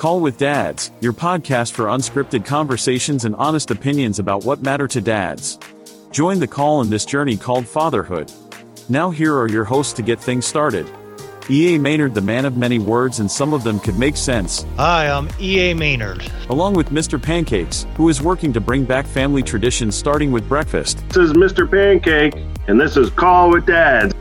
Call with Dads, your podcast for unscripted conversations and honest opinions about what matter to dads. Join the call in this journey called fatherhood. Now, here are your hosts to get things started. E.A. Maynard, the man of many words, and some of them could make sense, Hi, I'm E.A. Maynard. along with Mr. Pancakes, who is working to bring back family traditions starting with breakfast. This is Mr. Pancake, and this is Call with Dad.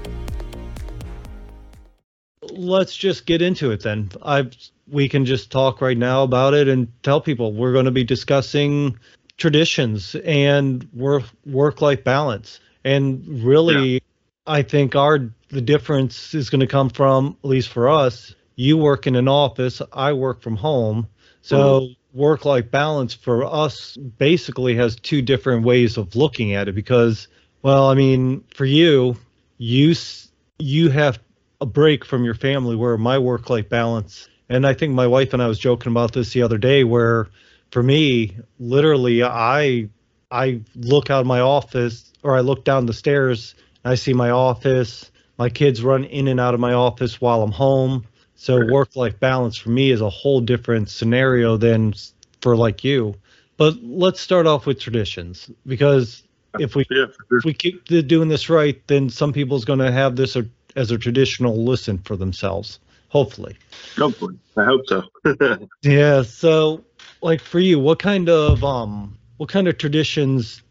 Let's just get into it then. I we can just talk right now about it and tell people we're going to be discussing traditions and work work life balance. And really I think our the difference is going to come from at least for us, you work in an office, I work from home. So mm-hmm. work life balance for us basically has two different ways of looking at it because well, I mean, for you, you you have a break from your family where my work life balance and I think my wife and I was joking about this the other day where for me, literally I I look out of my office or I look down the stairs and I see my office. My kids run in and out of my office while I'm home. So work life balance for me is a whole different scenario than for like you. But let's start off with traditions because if we Yeah, for if we keep doing this right, then some people's going to have this as a traditional listen for themselves. Hopefully. Hopefully. I hope so. Yeah. So, like for you, what kind of um, what kind of traditions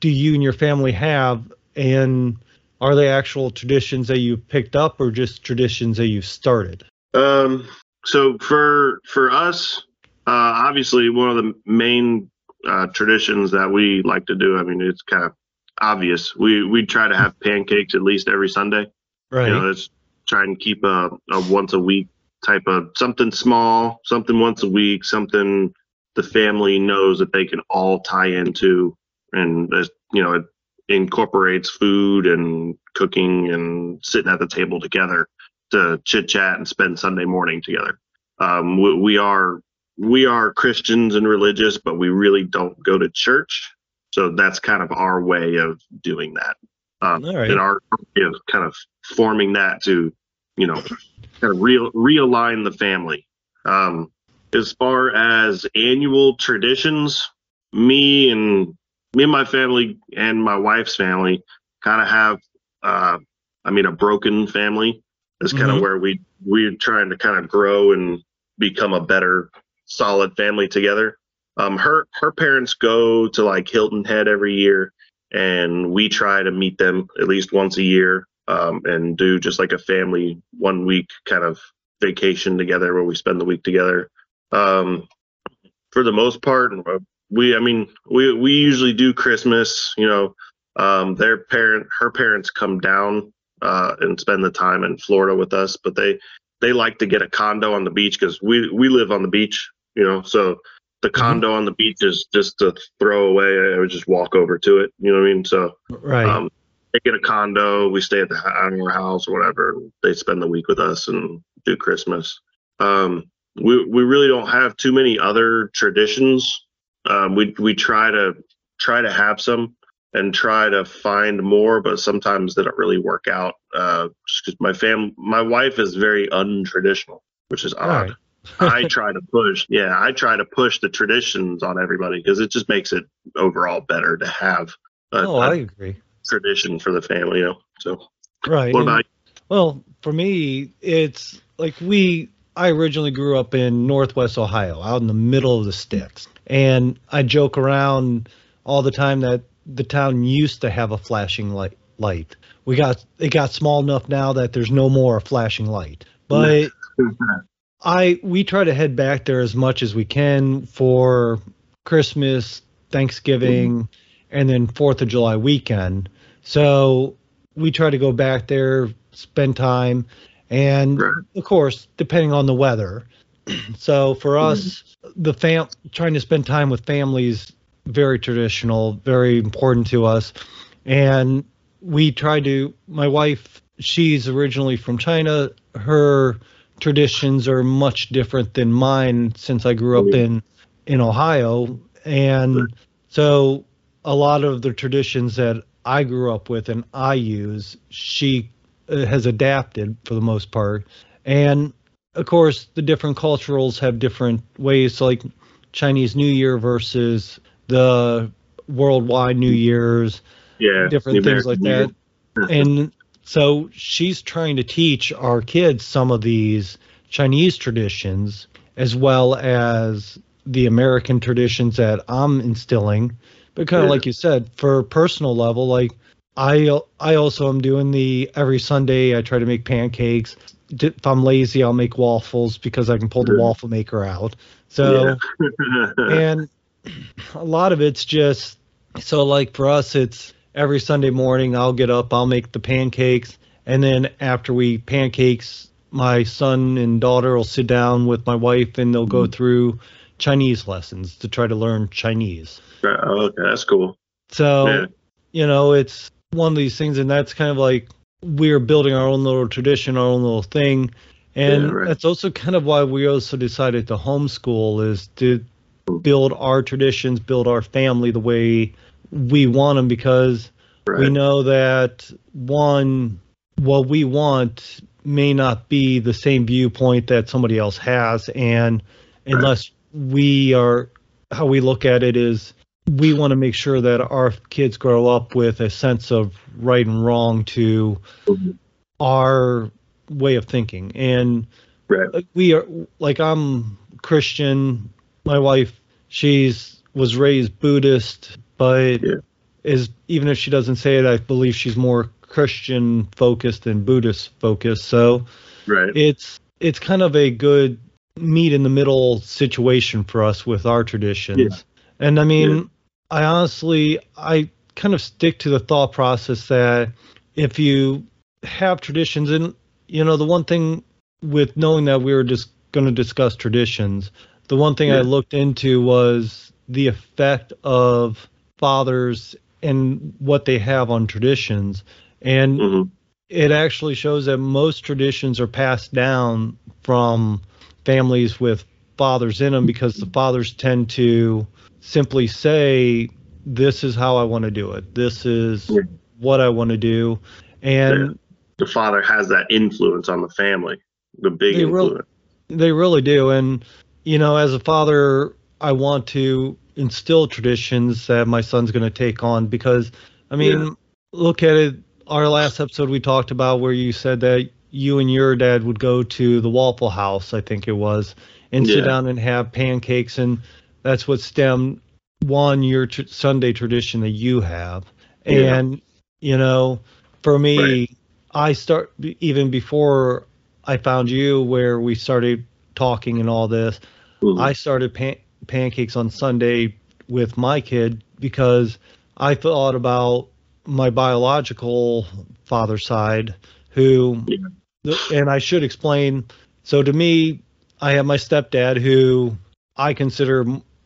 do you and your family have, and are they actual traditions that you picked up, or just traditions that you started? um, so for for us, uh, obviously one of the main uh, traditions that we like to do. I mean, it's kind of obvious. We we try to have pancakes at least every Sunday. Right. You know, it's try and keep a, a once a week type of something small, something once a week, something the family knows that they can all tie into, and you know, it incorporates food and cooking and sitting at the table together to chit chat and spend Sunday morning together. Um, we, we are we are Christians and religious, but we really don't go to church, so that's kind of our way of doing that um, right. and our way of kind of forming that to, you know, kind of real realign the family. Um, as far as annual traditions, me and me and my family and my wife's family kind of have, uh, I mean, a broken family. Is kind of where we we're trying to kind of grow and become a better, solid family together. Um, her her parents go to like Hilton Head every year and we try to meet them at least once a year um, and do just like a family one week kind of vacation together where we spend the week together um, for the most part uh, we i mean we we usually do christmas you know um, their parent her parents come down uh, and spend the time in florida with us but they they like to get a condo on the beach because we we live on the beach you know so the condo on the beach is just to throw away. I would just walk over to it. You know what I mean? So Right. um, they get a condo. We stay at the at our house or whatever. They spend the week with us and do Christmas. Um, we we really don't have too many other traditions. Um, we we try to try to have some and try to find more, but sometimes they don't really work out. Uh, just 'cause my fam, my wife is very untraditional, which is odd. right. I try to push, yeah, I try to push the traditions on everybody because it just makes it overall better to have a, oh, a I agree. Tradition for the family. You know? So, Right. what about Well, for me, it's like we. I originally grew up in Northwest Ohio, out in the middle of the sticks, and I joke around all the time that the town used to have a flashing light. Light. We got it got small enough now that there's no more flashing light. But? I we try to head back there as much as we can for Christmas, Thanksgiving, mm-hmm. and then Fourth of July weekend. So we try to go back there, spend time, and Right. of course, depending on the weather. so for mm-hmm. us, the fam trying to spend time with families very traditional, very important to us, and we try to. My wife, she's originally from China. Her traditions are much different than mine since I grew up in in Ohio, and so a lot of the traditions that I grew up with and I use, she uh, has adapted for the most part. And of course, the different cultures have different ways. So like Chinese New Year versus the worldwide New Year's, Yeah. different things like that. and so she's trying to teach our kids some of these Chinese traditions as well as the American traditions that I'm instilling. But kind of Yeah. like you said, for personal level, like I I also am doing the every Sunday I try to make pancakes. If I'm lazy, I'll make waffles because I can pull the Yeah. waffle maker out. So Yeah. and a lot of it's just so like for us it's every sunday morning i'll get up i'll make the pancakes and then after we pancakes my son and daughter will sit down with my wife and they'll go mm-hmm. through chinese lessons to try to learn chinese Oh, okay, that's cool. so Yeah. you know it's one of these things and that's kind of like we're building our own little tradition our own little thing and Yeah, right. that's also kind of why we also decided to homeschool is to build our traditions build our family the way we want them because we know that one what we want may not be the same viewpoint that somebody else has and unless we are how we look at it is we want to make sure that our kids grow up with a sense of right and wrong to our way of thinking and Right. we are like I'm Christian. My wife, she's was raised Buddhist, but Yeah. is even if she doesn't say it, I believe she's more Christian focused than Buddhist focused. So Right. it's it's kind of a good meet in the middle situation for us with our traditions. Yeah. And I mean, Yeah. I honestly I kind of stick to the thought process that if you have traditions and you know the one thing with knowing that we were just going to discuss traditions, the one thing I looked into was the effect of fathers and what they have on traditions. And hmm it actually shows that most traditions are passed down from families with fathers in them because the fathers tend to simply say, This is how I want to do it. This is Yeah. what I want to do. And The father has that influence on the family. The big They really- influence. They really do. And, you know, as a father, I want to instill traditions that my son's going to take on because, I mean, Yeah. look at it. Our last episode we talked about where you said that you and your dad would go to the Waffle House, I think it was, and sit down and have pancakes. And that's what stemmed one, your tr- Sunday tradition that you have. Yeah. And, you know, for me, Right. I start even before I found you where we started talking and all this. Mhm. I started pan- pancakes on Sunday with my kid because I thought about my biological father side, who, Yeah. And I should explain. So to me, I have my stepdad who I consider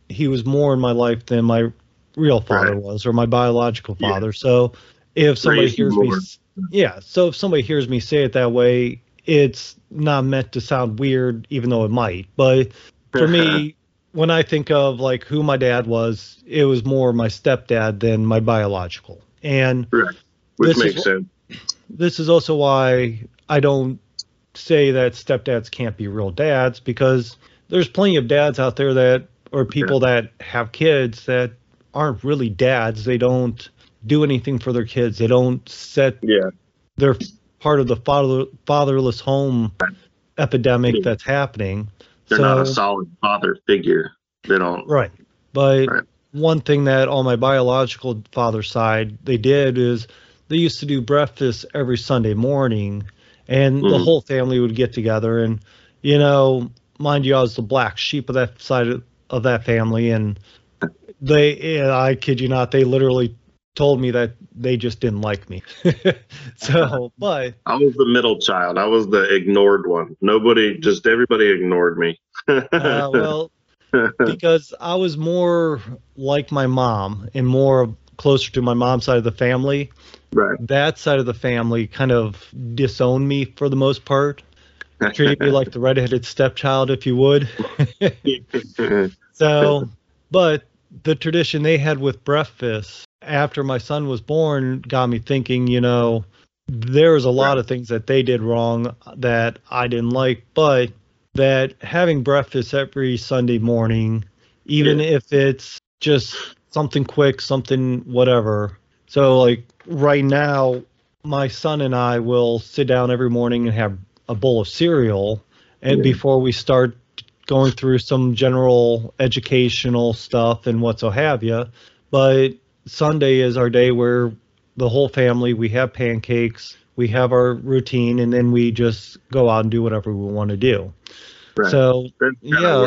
he was more in my life than my real father Right. was or my biological Yeah. father. So if somebody hears me, yeah. So if somebody hears me say it that way, it's not meant to sound weird, even though it might. But for me, when I think of like who my dad was, it was more my stepdad than my biological. And Right. Which this is makes sense. this is also why I don't say that stepdads can't be real dads because there's plenty of dads out there that or people that have kids that aren't really dads. They don't do anything for their kids. They don't set Yeah. they're part of the father, fatherless home epidemic Yeah. that's happening. They're so, not a solid father figure. They don't. right. But Right. one thing that on my biological father side they did is they used to do breakfast every Sunday morning, and the Mhm. whole family would get together. And you know, mind you, I was the black sheep of that side of, of that family, and they, I kid you not, they literally told me that they just didn't like me. so, but I was the middle child. I was the ignored one. Nobody, just everybody ignored me. uh, well, because I was more like my mom and more closer to my mom's side of the family. Right. That side of the family kind of disowned me for the most part, treated me like the redheaded stepchild, if you would. so, but the tradition they had with breakfast after my son was born got me thinking, you know, there was a lot of things that they did wrong that I didn't like, but that having breakfast every Sunday morning, even Yeah. if it's just something quick, something whatever. So like right now, my son and I will sit down every morning and have a bowl of cereal, and Yeah. before we start going through some general educational stuff and what so have you. But Sunday is our day where the whole family we have pancakes, we have our routine, and then we just go out and do whatever we want to do. Right. So Yeah.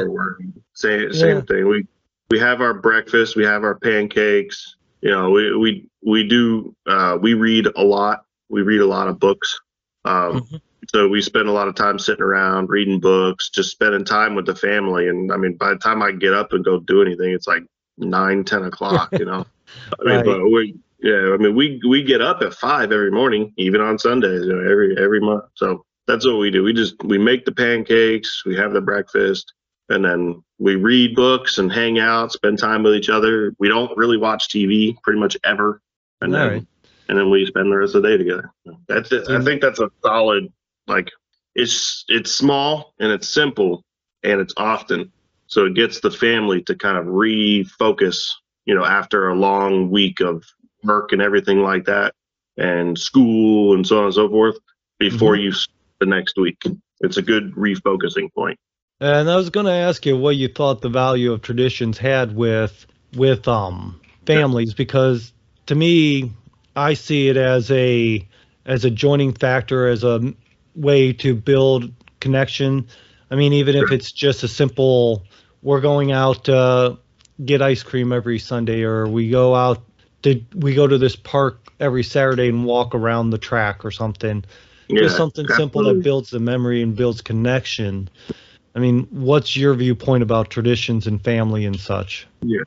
same same Yeah. thing. We we have our breakfast, we have our pancakes. You know, we we we do uh, we read a lot. We read a lot of books. Um, Mhm. So we spend a lot of time sitting around reading books, just spending time with the family. And I mean, by the time I get up and go do anything, it's like nine, ten o'clock. You know, I mean, Right. but we yeah, I mean, we we get up at five every morning, even on Sundays. You know, every every month. So that's what we do. We just we make the pancakes, we have the breakfast, and then we read books and hang out, spend time with each other. We don't really watch TV pretty much ever, and then Alright. and then we spend the rest of the day together. That's it. I think that's a solid like it's it's small and it's simple and it's often so it gets the family to kind of refocus you know after a long week of work and everything like that and school and so on and so forth before mm-hmm. you the next week it's a good refocusing point And I was going to ask you what you thought the value of traditions had with with um families because to me I see it as a as a joining factor as a way to build connection. I mean even if it's just a simple we're going out to get ice cream every Sunday or we go out to we go to this park every Saturday and walk around the track or something Yeah, just something simple that builds the memory and builds connection. I mean, what's your viewpoint about traditions and family and such? Yeah.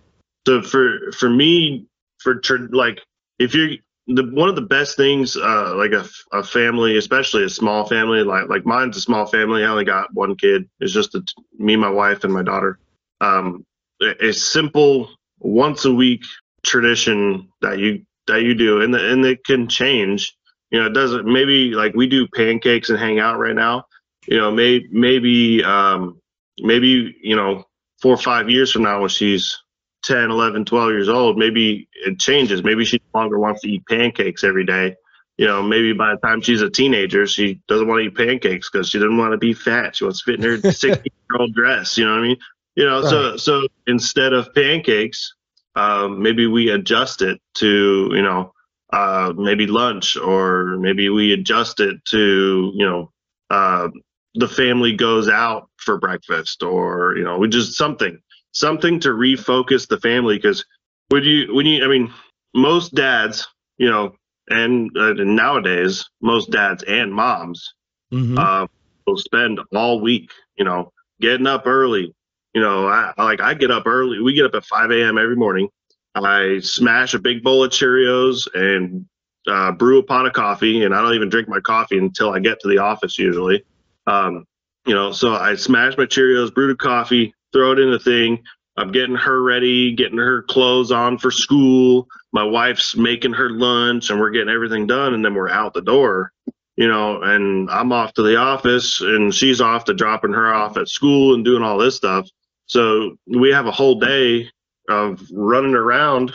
So for for me for like if you're the one of the best things uh like a family especially a small family like like mine's a small family i only got one kid it's just a, me my wife and my daughter um a, a simple once a week tradition that you that you do and the, and it can change you know it doesn't maybe like we do pancakes and hang out right now you know may, maybe um maybe you know four or five years from now when she's 10, 11, 12 years old, maybe it changes. Maybe she no longer wants to eat pancakes every day. You know, maybe by the time she's a teenager, she doesn't want to eat pancakes because she doesn't want to be fat. She wants to fit in her 16 year old dress. You know what I mean? You know, so so instead of pancakes, um, maybe we adjust it to you know uh, maybe lunch, or maybe we adjust it to you know uh, the family goes out for breakfast, or you know we just something something to refocus the family because when you when you I mean most dads you know and, uh, and nowadays most dads and moms Mm-hmm. uh, will spend all week you know getting up early you know I I- like I get up early we get up at 5 a.m. every morning I smash a big bowl of Cheerios and uh, brew a pot of coffee and I don't even drink my coffee until I get to the office usually um, you know so I smash my Cheerios brew the coffee throw it in the thing. I'm getting her ready, getting her clothes on for school. My wife's making her lunch, and we're getting everything done, and then we're out the door, you know. And I'm off to the office, and she's off to dropping her off at school and doing all this stuff. So we have a whole day of running around,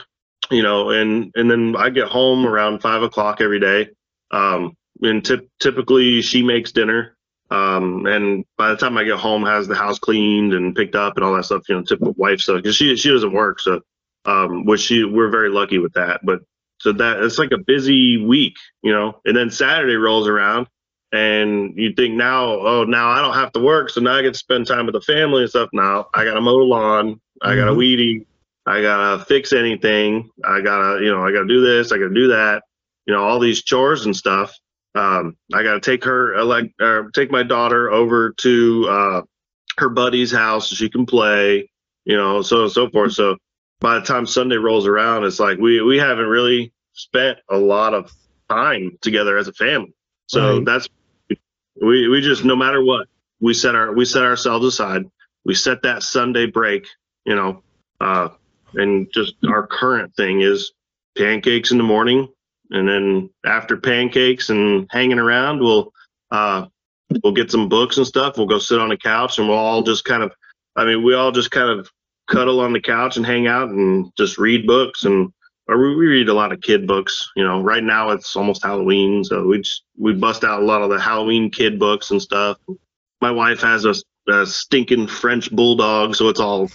you know, and and then I get home around five o'clock every day. Um, and typ typically she makes dinner um, and by the time I get home, has the house cleaned and picked up and all that stuff, you know, typical wife stuff. Because she she doesn't work, so um, which she we're very lucky with that. But so that it's like a busy week, you know. And then Saturday rolls around, and you think now, oh, now I don't have to work, so now I get to spend time with the family and stuff. Now I gotta mow the lawn, I gotta Mhm. weed eat, I gotta fix anything, I gotta, you know, I gotta do this, I gotta do that, you know, all these chores and stuff um, I got to take her, elect, uh, take my daughter over to uh, her buddy's house so she can play, you know, so and so forth. So by the time Sunday rolls around, it's like we we haven't really spent a lot of time together as a family. So Right. that's we we just no matter what we set our we set ourselves aside. We set that Sunday break, you know, uh, and just our current thing is pancakes in the morning and then after pancakes and hanging around, we'll uh, we'll get some books and stuff. We'll go sit on a couch and we'll all just kind of, I mean, we all just kind of cuddle on the couch and hang out and just read books and or we, we read a lot of kid books. You know, right now it's almost Halloween, so we just we bust out a lot of the Halloween kid books and stuff. My wife has a, a stinking French bulldog, so it's all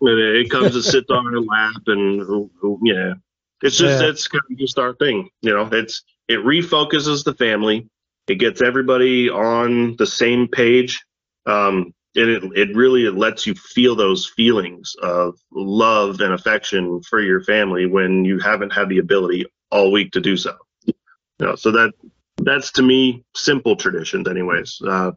it comes and sits on her lap, and yeah, it's just Yeah. it's kind of just our thing. You know, it's it refocuses the family. It gets everybody on the same page. Um, and it, it really lets you feel those feelings of love and affection for your family when you haven't had the ability all week to do so. You know, so that that's to me simple traditions, anyways. Uh,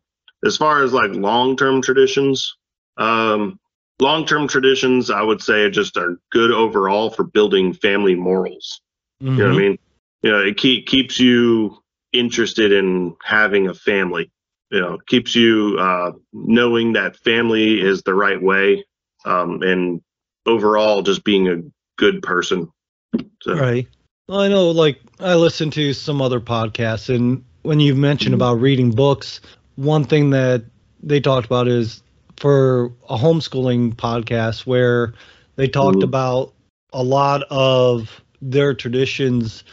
as far as like long term traditions, um, long term traditions, I would say just are good overall for building family morals. You know what I mean? You know, it keep, keeps you interested in having a family. You know, keeps you uh, knowing that family is the right way, um, and overall just being a good person. So, Right. Well, I know, like, I listen to some other podcasts, and when you mentioned Mhm. about reading books, one thing that they talked about is for a homeschooling podcast where they talked Mhm. about a lot of their traditions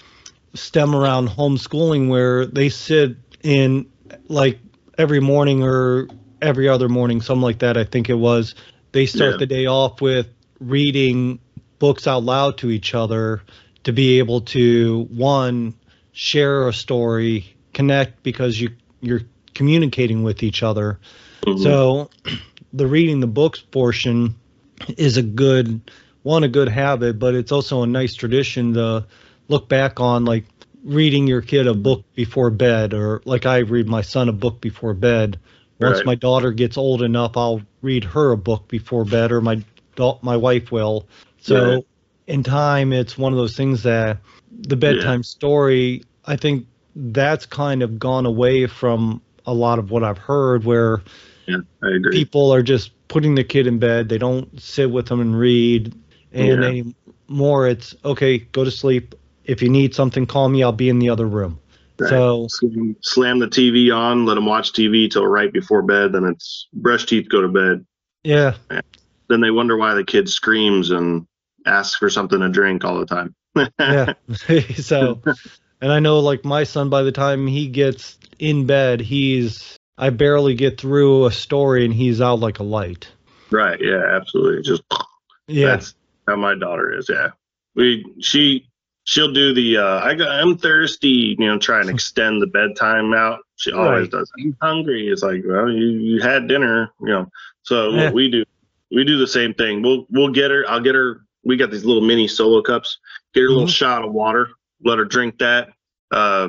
stem around homeschooling, where they sit in, like, every morning or every other morning, something like that, I think it was. They start Yeah. the day off with reading books out loud to each other to be able to one share a story connect because you you're communicating with each other mhm. so the reading the books portion is a good one a good habit but it's also a nice tradition to look back on like reading your kid a book before bed or like i read my son a book before bed once Right. my daughter gets old enough i'll read her a book before bed or my da- my wife will so Right. in time it's one of those things that the bedtime story i think that's kind of gone away from a lot of what i've heard where yeah, I agree. people are just putting the kid in bed they don't sit with them and read and Yeah. anymore it's okay go to sleep if you need something call me i'll be in the other room Right. so Slam- Slam the TV on, let them watch TV till right before bed, then it's brush teeth, go to bed. yeah Then they wonder why the kid screams and asks for something to drink all the time. yeah so and i know like my son by the time he gets in bed he's i barely get through a story and he's out like a light Right. Yeah. Absolutely. Just yeah that's how my daughter is. Yeah. We she she'll do the uh, I got I'm thirsty. You know, try and extend the bedtime out. She always Right. does. I'm hungry. It's like well, you you had dinner. You know. So Yeah. what we do we do the same thing. We'll we'll get her. I'll get her. We got these little mini solo cups. Get her a little Mhm. shot of water. Let her drink that. Uh,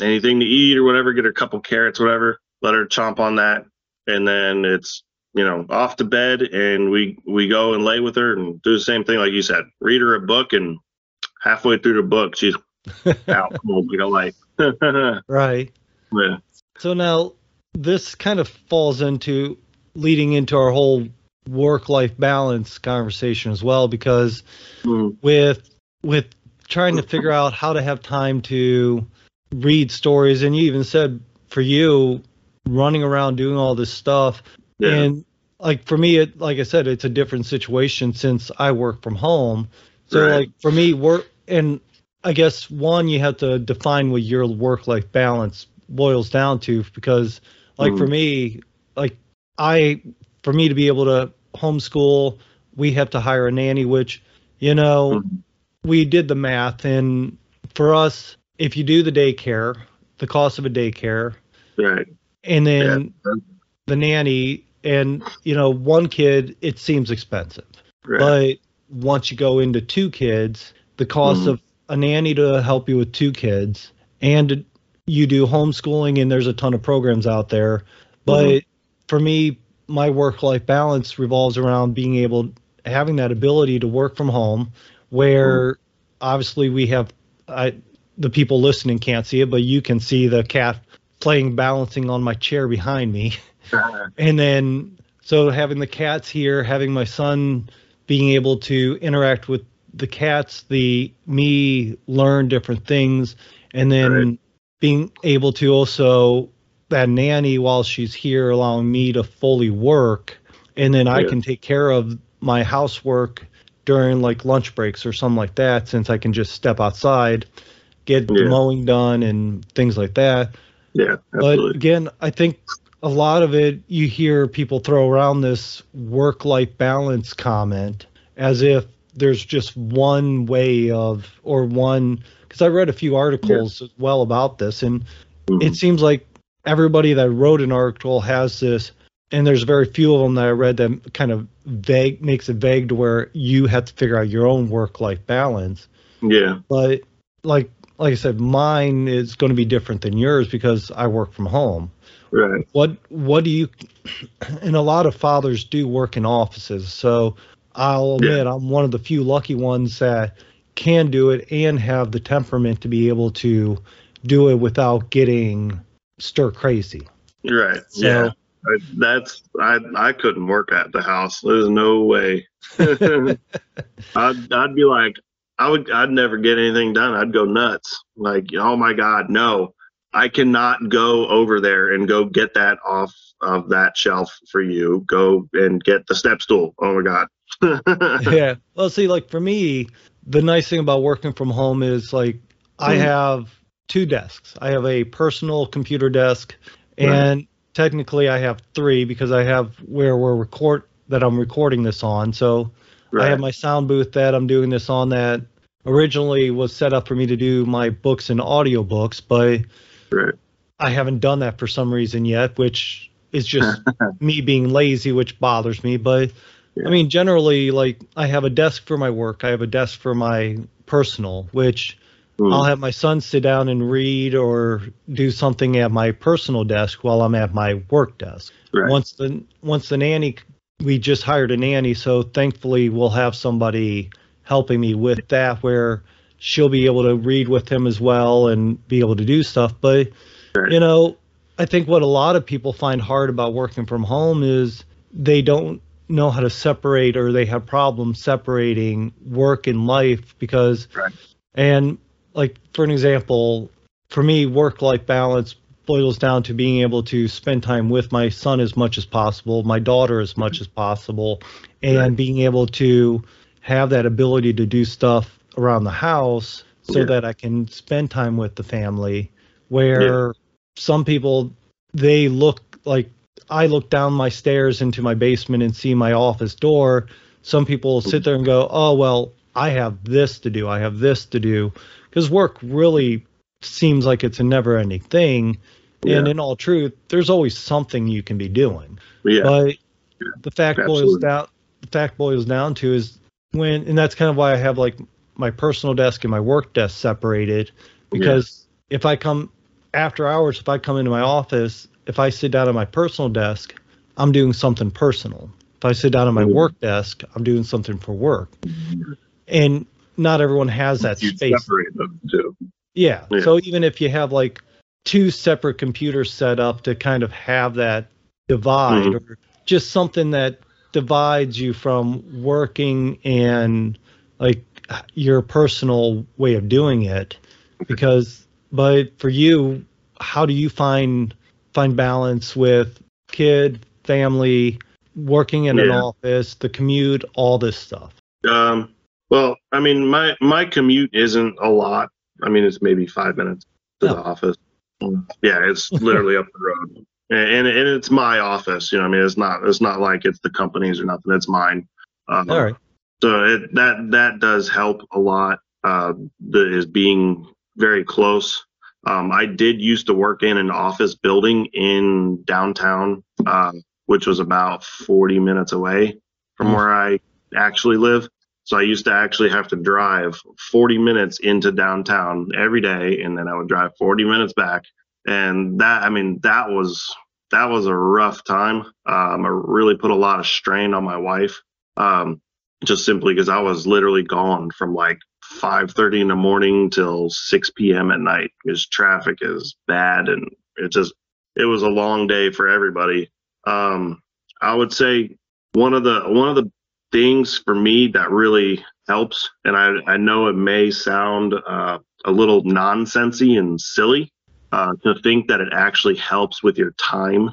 anything to eat or whatever. Get her a couple carrots, whatever. Let her chomp on that, and then it's you know off to bed, and we we go and lay with her and do the same thing like you said. Read her a book, and halfway through the book, she's out cold like a light. right yeah. So now this kind of falls into leading into our whole work life balance conversation as well because Mm, with with trying to figure out how to have time to read stories and you even said for you running around doing all this stuff yeah. and like for me it like i said it's a different situation since i work from home so Right. like for me work and i guess one you have to define what your work life balance boils down to because like for Mhm. me like i for me to be able to homeschool we have to hire a nanny which you know Mhm. we did the math and for us if you do the daycare the cost of a daycare right. And then Yeah. the nanny and you know one kid it seems expensive Right. but once you go into two kids the cost Mhm. of a nanny to help you with two kids and you do homeschooling and there's a ton of programs out there but Mhm. for me my work life balance revolves around being able having that ability to work from home where obviously we have I, the people listening can't see it but you can see the cat playing balancing on my chair behind me and then so having the cats here having my son being able to interact with the cats the me learn different things and then Right. being able to also that nanny while she's here, allowing me to fully work, and then I can take care of my housework during like lunch breaks or something like that, since I can just step outside, get the Yeah. mowing done and things like that. Yeah, But again, I think a lot of it you hear people throw around this work life balance comment as if there's just one way of or one because I read a few articles as well about this and Mhm. it seems like everybody that wrote an article has this and there's very few of them that I read that kind of vague makes it vague to where you have to figure out your own work life balance. Yeah, but like like I said mine is going to be different than yours because I work from home right. what what do you and a lot of fathers do work in offices so i'll Yeah. admit i'm one of the few lucky ones that can do it and have the temperament to be able to do it without getting stir crazy Right. So- yeah. I, that's I I couldn't work at the house. There's no way. I'd I'd be like I would I'd never get anything done. I'd go nuts. Like, oh my God, no. I cannot go over there and go get that off of that shelf for you. Go and get the step stool. Oh my God. yeah well see like for me the nice thing about working from home is like i Mhm. have two desks i have a personal computer desk Right. and technically i have three because i have where we're record that i'm recording this on so I have my sound booth that I'm doing this on that originally was set up for me to do my books and audiobooks, but right. I haven't done that for some reason yet, which is just me being lazy, which bothers me. But Yeah. I mean, generally, like I have a desk for my work, I have a desk for my personal, which Mm. I'll have my son sit down and read or do something at my personal desk while I'm at my work desk right. once the once the nanny we just hired a nanny so thankfully we'll have somebody helping me with that where she'll be able to read with him as well and be able to do stuff but Right. you know i think what a lot of people find hard about working from home is they don't know how to separate or they have problems separating work and life because Right. and like for an example for me work life balance boils down to being able to spend time with my son as much as possible, my daughter as much as possible, and Right. being able to have that ability to do stuff around the house so Yeah. that I can spend time with the family. Where some people they look like I look down my stairs into my basement and see my office door. Some people sit there and go, "Oh well, I have this to do. I have this to do," because work really seems like it's a never-ending thing. And in all truth, there's always something you can be doing. yeah. But the fact boils down the fact boils down to is when and that's kind of why I have like my personal desk and my work desk separated because if I come after hours, if I come into my office, if I sit down at my personal desk, I'm doing something personal. If I sit down at my Mhm. work desk, I'm doing something for work. And not everyone has that you space. separate them too. Yeah. Yeah. So even if you have like two separate computers set up to kind of have that divide Mhm. or just something that divides you from working and like your personal way of doing it because but for you how do you find find balance with kid family working in an office the commute all this stuff Um, well, I mean, my my commute isn't a lot. I mean, it's maybe five minutes to the Oh. office. Yeah, it's literally up the road, and, and and it's my office. You know, I mean, it's not it's not like it's the company's or nothing. It's mine. Um, all right So it, that that does help a lot. Uh, the, is being very close. Um, I did used to work in an office building in downtown, uh, which was about 40 minutes away from Mm. where I actually live. So I used to actually have to drive 40 minutes into downtown every day, and then I would drive 40 minutes back. And that, I mean, that was that was a rough time. Um, I really put a lot of strain on my wife. Um, just simply because I was literally gone from like 5:30 in the morning till 6 p.m. at night because traffic is bad and it just it was a long day for everybody. Um, I would say one of the one of the things for me that really helps, and I I know it may sound uh, a little nonsensy and silly, uh, to think that it actually helps with your time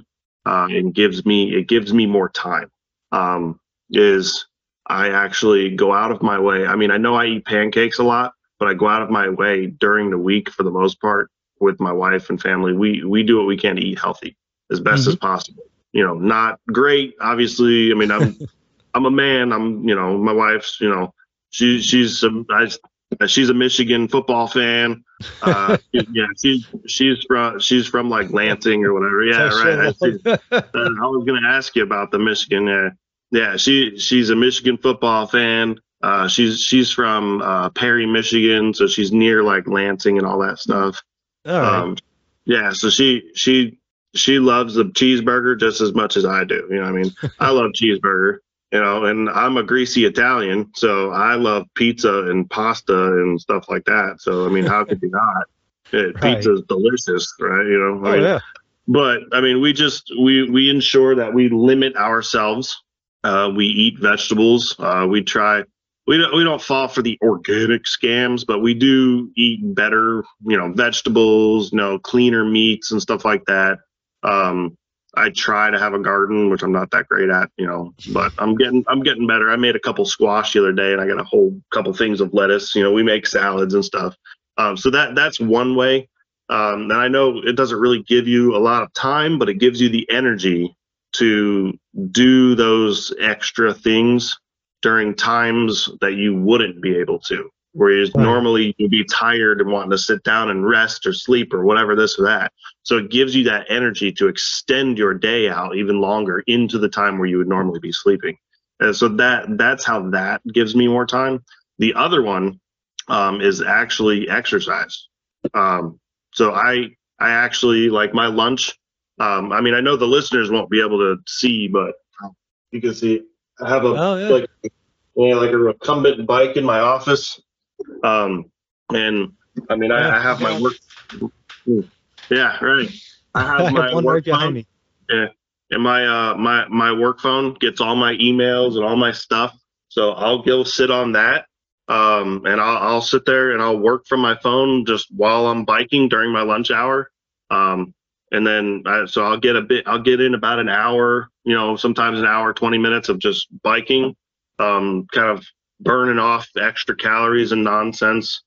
uh, and gives me it gives me more time um, is I actually go out of my way. I mean, I know I eat pancakes a lot, but I go out of my way during the week for the most part with my wife and family. We we do what we can to eat healthy as best as possible. You know, not great, obviously. I mean, I'm I'm a man. I'm you know, my wife's you know, she she's a, I, she's a Michigan football fan. Uh, yeah, she's she's from she's from like Lansing or whatever. Yeah, right. I, see. Uh, I was gonna ask you about the Michigan. Yeah, yeah. She she's a Michigan football fan. Uh, she's she's from uh, Perry, Michigan, so she's near like Lansing and all that stuff. All right. Um, yeah, so she she she loves the cheeseburger just as much as I do. You know, I mean, I love cheeseburger. You know, and I'm a greasy Italian, so I love pizza and pasta and stuff like that. So I mean, how could you not? It, Right. Pizza's delicious, right? You know, I oh mean, yeah. but I mean, we just we we ensure that we limit ourselves. Uh, we eat vegetables. Uh, we try. We don't we don't fall for the organic scams, but we do eat better. You know, vegetables. You know, cleaner meats and stuff like that. Um, I try to have a garden, which I'm not that great at. You know, but I'm getting I'm getting better. I made a couple squash the other day, and I got a whole couple things of lettuce. You know, we make salads and stuff. Um, so that that's one way. Um, and I know it doesn't really give you a lot of time, but it gives you the energy to do those extra things during times that you wouldn't be able to. Whereas Right. normally you'd be tired and wanting to sit down and rest or sleep or whatever, this or that. So it gives you that energy to extend your day out even longer into the time where you would normally be sleeping. And so that that's how that gives me more time. The other one um, is actually exercise. Um, so I I actually like my lunch. Um, I mean, I know the listeners won't be able to see, but you can see I have a Oh yeah. like yeah, like a recumbent bike in my office. Um, and I mean, I, I have my work. Yeah, right. I I have my have work right phone, me. and my uh my my work phone gets all my emails and all my stuff. So I'll go sit on that. Um, and I'll, I'll sit there and I'll work from my phone just while I'm biking during my lunch hour. Um, and then I, so I'll get a bit, I'll get in about an hour, you know, sometimes an hour, 20 minutes of just biking, um, kind of burning off extra calories and nonsense.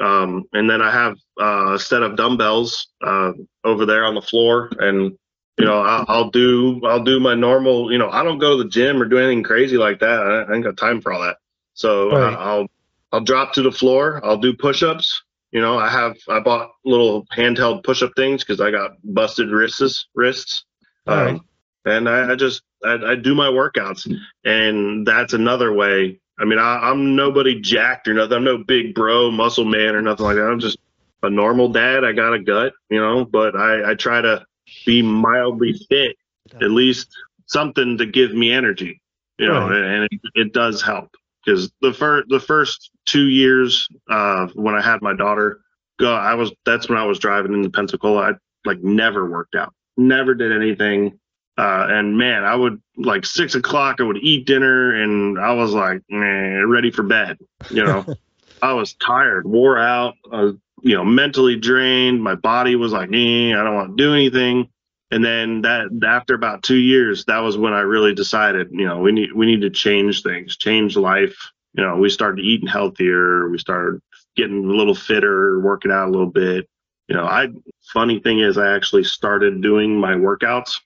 Um, and then I have uh, a set of dumbbells uh, over there on the floor, and you know I'll, I'll do I'll do my normal. You know I don't go to the gym or do anything crazy like that. I, ain't got time for all that. So uh, I'll I'll drop to the floor. I'll do push-ups. You know I have I bought little handheld push-up things because I got busted wrists wrists. Right. and I, I just I, I do my workouts, and that's another way. I mean, I, I'm nobody jacked or nothing. I'm no big bro, muscle man or nothing like that. I'm just a normal dad. I got a gut, you know, but I, I try to be mildly fit, at least something to give me energy, you know, Right. and it, it does help because the first the first two years uh, when I had my daughter, go I was that's when I was driving into Pensacola. I like never worked out, never did anything. Uh, and man, I would like six o'clock. I would eat dinner, and I was like, ready for bed. You know, I was tired, wore out, uh, you know, mentally drained. My body was like, eh, I don't want to do anything. And then that after about two years, that was when I really decided, you know, we need we need to change things, change life. You know, we started eating healthier. We started getting a little fitter, working out a little bit. You know, I funny thing is, I actually started doing my workouts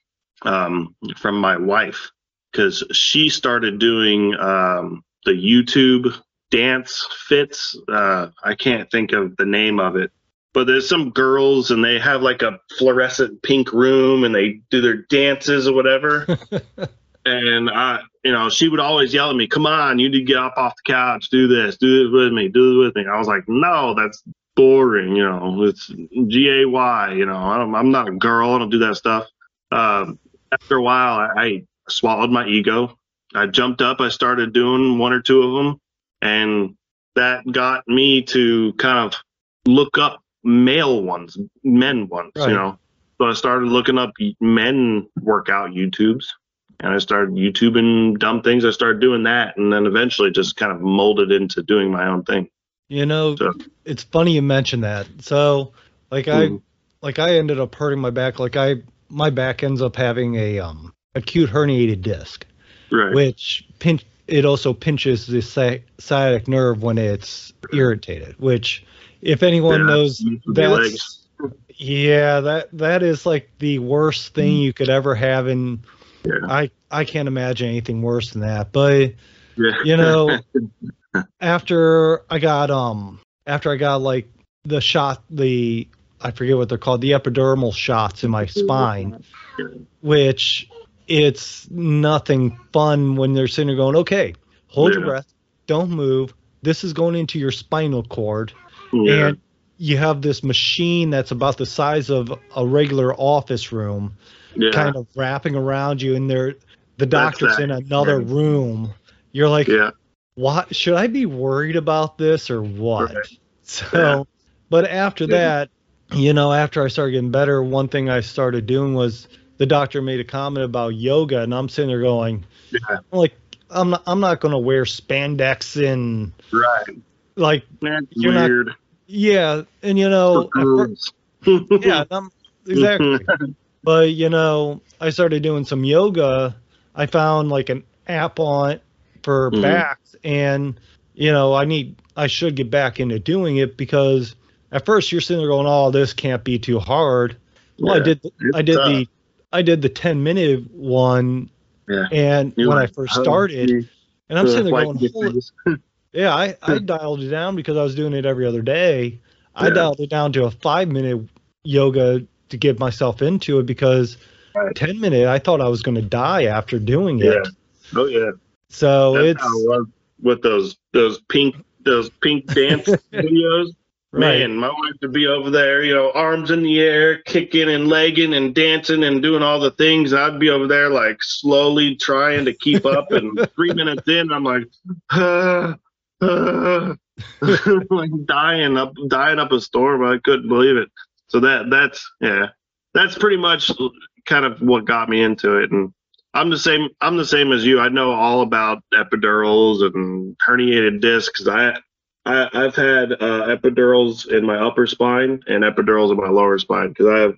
um, from my wife because she started doing um, the YouTube dance fits. Uh, I can't think of the name of it, but there's some girls and they have like a fluorescent pink room and they do their dances or whatever. and I, you know, she would always yell at me, "Come on, you need to get up off the couch, do this, do it with me, do it with me." I was like, "No, that's boring. You know, it's G A Y. You know, I don't, I'm not a girl. I don't do that stuff." Um, after a while, I, I swallowed my ego. I jumped up. I started doing one or two of them, and that got me to kind of look up male ones, men ones. Right. You know, so I started looking up men workout YouTubes, and I started YouTubing dumb things. I started doing that, and then eventually just kind of molded into doing my own thing. You know, So- it's funny you mention that. So, like, I Mhm. like I ended up hurting my back. Like I my back ends up having a um acute herniated disc, Right. which pinch it also pinches the sci- sciatic nerve when it's irritated. Which, if anyone Yeah, knows, used to be that's yeah that that is like the worst thing you could ever have, and Yeah. I I can't imagine anything worse than that. But Yeah. you know after i got um after i got like the shot the i forget what they're called the epidermal shots in my spine which it's nothing fun when they're sitting there going okay hold your breath don't move this is going into your spinal cord yeah. and you have this machine that's about the size of a regular office room yeah. kind of wrapping around you and they're the doctor's that. in another Yeah. room you're like yeah. what should I be worried about this or what? Right. So, Yeah. but after Yeah. that, you know, after I started getting better, one thing I started doing was the doctor made a comment about yoga, and I'm sitting there going, Yeah. I'm like, I'm not, I'm not going to wear spandex and Right. like, That's You're not- yeah, and you know, yeah, I'm, exactly. but you know, I started doing some yoga. I found like an app on for Mhm. backs, and you know, I need I should get back into doing it because at first you're sitting there going, "Oh, this can't be too hard." Well, I did I did tough. the I did the 10 minute one, Yeah. and when I first started, and I'm sitting there going, "Holy yeah, I, I dialed it down because I was doing it every other day. I Yeah. dialed it down to a five minute yoga to get myself into it because Right. 10 minute, I thought I was going to die after doing Yeah. it. Oh yeah. So That's it's how it was with those those pink those pink dance videos. Right. Man, my wife would be over there, you know, arms in the air, kicking and legging and dancing and doing all the things. I'd be over there like slowly trying to keep up. And three minutes in, I'm like, ah, ah, like dying up, dying up a storm. I couldn't believe it. So that that's yeah, that's pretty much kind of what got me into it. And I'm the same. I'm the same as you. I know all about epidurals and herniated discs. I I, I've had uh, epidurals in my upper spine and epidurals in my lower spine because I have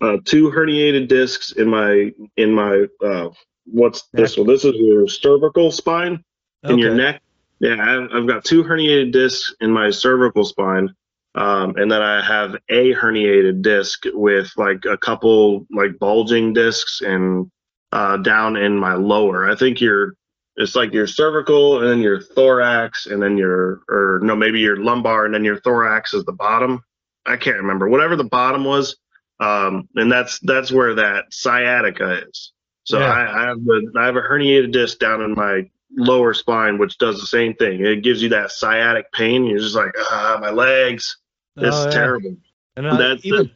uh, two herniated discs in my in my uh, what's this one? This is your cervical spine in your neck. Yeah, I've, I've got two herniated discs in my cervical spine, um, and then I have a herniated disc with like a couple like bulging discs and uh, down in my lower. I think your it's like your cervical and then your thorax and then your or no maybe your lumbar and then your thorax is the bottom. I can't remember whatever the bottom was, um, and that's that's where that sciatica is. So Yeah. I, I have a, I have a herniated disc down in my lower spine, which does the same thing. It gives you that sciatic pain. You're just like, ah, my legs. It's Oh, yeah. terrible. And I, That's even.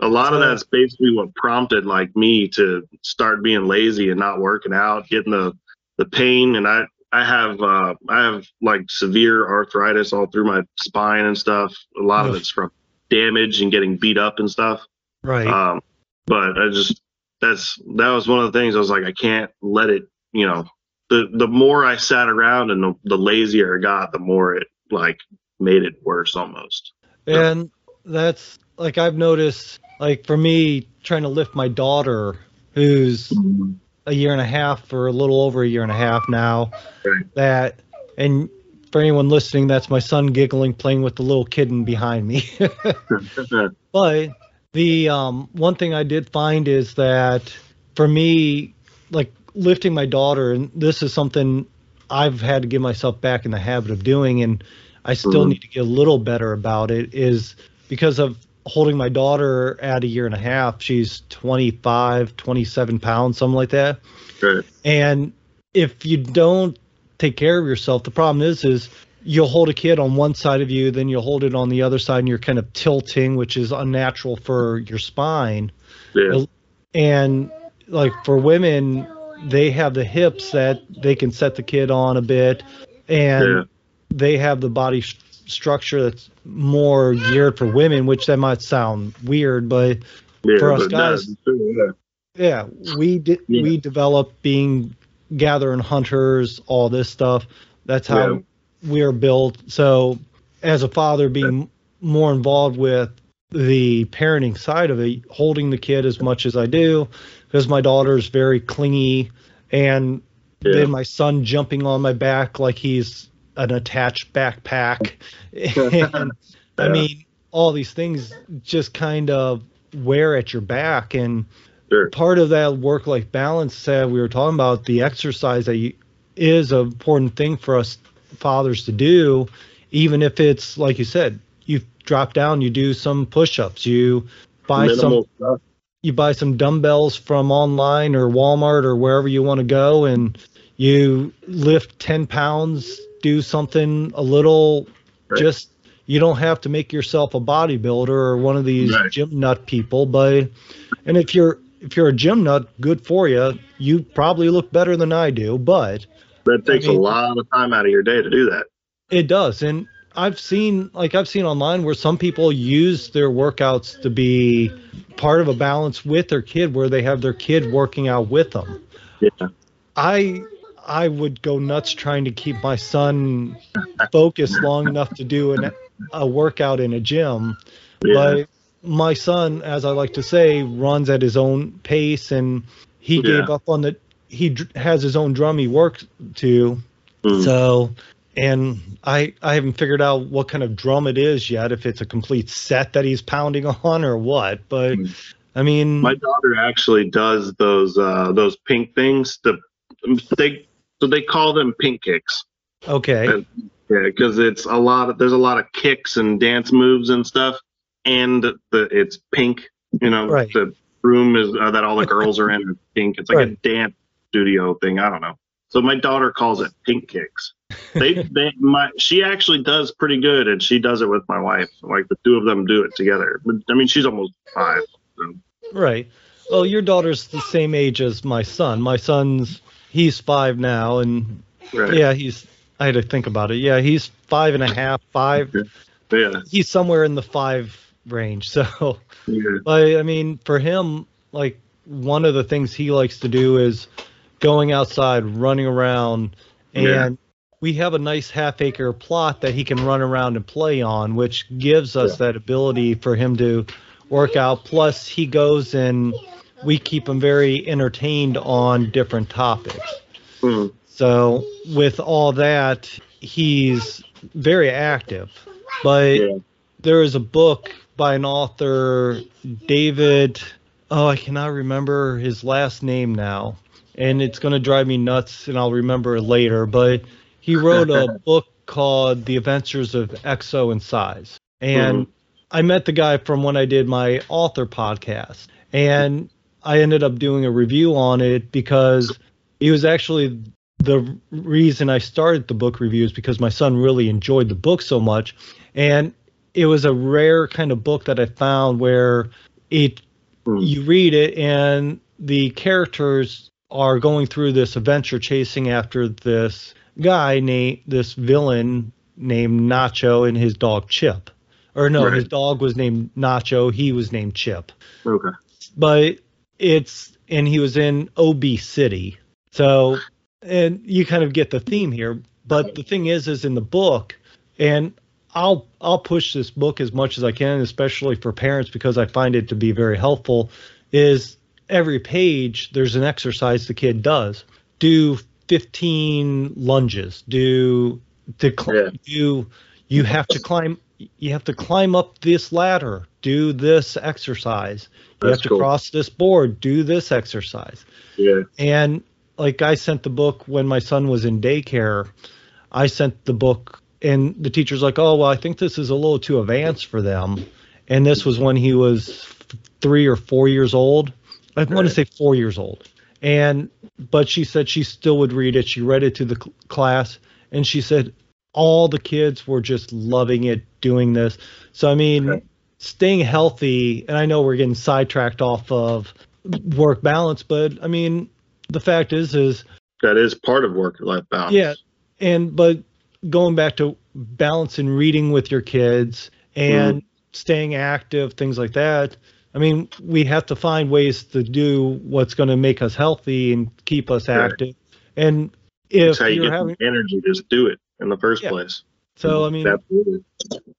A lot of that's basically what prompted like me to start being lazy and not working out, getting the the pain. And I I have uh, I have like severe arthritis all through my spine and stuff. A lot of it's from damage and getting beat up and stuff. right. Um, but I just that's that was one of the things I was like I can't let it. You know, the the more I sat around and the, the lazier I got, the more it like made it worse almost. and that's like I've noticed, like for me, trying to lift my daughter, who's a year and a half or a little over a year and a half now, that, and for anyone listening, that's my son giggling, playing with the little kitten behind me. But the um, one thing I did find is that for me, like lifting my daughter, and this is something I've had to get myself back in the habit of doing, and I still Mhm. need to get a little better about it, is because of holding my daughter at a year and a half. She's 25, 27 pounds, something like that. right. And if you don't take care of yourself, the problem is is you'll hold a kid on one side of you, then you'll hold it on the other side, and you're kind of tilting, which is unnatural for your spine. Yeah. And like for women, they have the hips that they can set the kid on a bit, and Yeah. they have the body structure that's more geared for women, which that might sound weird, but Yeah, for us but guys- true, yeah. yeah, we did. Yeah. We developed being gathering hunters, all this stuff. That's how we are built. So, as a father, being more involved with the parenting side of it, holding the kid as much as I do, because my daughter's very clingy, and then my son jumping on my back like he's an attached backpack. and I mean, all these things just kind of wear at your back. And Sure. part of that work life balance that we were talking about, the exercise that you, is an important thing for us fathers to do, even if it's like you said, you drop down, you do some push ups, you buy some stuff. you buy some dumbbells from online or Walmart or wherever you want to go and you lift 10 pounds, do something a little Right. just you don't have to make yourself a bodybuilder or one of these Right. gym nut people, but and if you're if you're a gym nut, good for you. You probably look better than I do, but That takes mean- a lot of time out of your day to do that. It does, and I've seen like I've seen online where some people use their workouts to be part of a balance with their kid, where they have their kid working out with them. Yeah. I I would go nuts trying to keep my son focused long enough to do an, a workout in a gym, Yeah. but my son, as I like to say, runs at his own pace, and he Yeah. gave up on the. He dr- has his own drum he works to, Mm. so, and I I haven't figured out what kind of drum it is yet, if it's a complete set that he's pounding on or what. But Mm. I mean, My daughter actually does those uh, those pink things. The they so they call them pink kicks. okay, Uh, Yeah, because it's a lot of there's a lot of kicks and dance moves and stuff, and the it's pink. You know, Right. the room is uh, that all the girls are in is pink. It's like a dance studio thing. I don't know. So my daughter calls it pink kicks. They, they, my, she actually does pretty good, and she does it with my wife. Like the two of them do it together. But I mean, she's almost five. So. right. Well, your daughter's the same age as my son. My son's he's five now, and Right. yeah, he's. I had to think about it. Yeah, he's five and a half, five. Yeah. He's somewhere in the five range. So. Yeah. But I mean, for him, like one of the things he likes to do is going outside, running around, and Yeah. we have a nice half acre plot that he can run around and play on, which gives us that ability for him to work out. Plus, he goes and we keep him very entertained on different topics. Hmm. So, with all that, he's very active. But Yeah. there is a book by an author, David. Oh, I cannot remember his last name now, and it's going to drive me nuts, and I'll remember it later. But he wrote a book called The Adventures of Exo and Size, and I met the guy from when I did my author podcast, and I ended up doing a review on it because it was actually the reason I started the book reviews because my son really enjoyed the book so much, and it was a rare kind of book that I found where it Hmm. you read it and the characters are going through this adventure chasing after this guy named this villain named Nacho and his dog Chip. Or no, Right. his dog was named Nacho, he was named Chip Okay. but it's and he was in OB City. So and you kind of get the theme here. But the thing is is in the book and I'll I'll push this book as much as I can, especially for parents because I find it to be very helpful, is every page there's an exercise the kid does. Do 15 lunges. Do to cl- Yeah. do you have to climb you have to climb up this ladder. Do this exercise. You That's have to cool. cross this board. Do this exercise. Yeah. And like I sent the book when my son was in daycare. I sent the book, and the teacher's like, "Oh, well, I think this is a little too advanced for them." And this was when he was three or four years old. I want to say four years old. And but she said she still would read it. She read it to the cl- class, and she said all the kids were just loving it, doing this. So I mean, Okay. staying healthy. And I know we're getting sidetracked off of work balance, but I mean, the fact is, is That is part of work life balance. yeah, and but going back to balance and reading with your kids and Mm-hmm. staying active, things like that. I mean, we have to find ways to do what's going to make us healthy and keep us Right. active. And if That's how you get having, the energy. Just do it in the first Yeah. place. So I mean, Absolutely.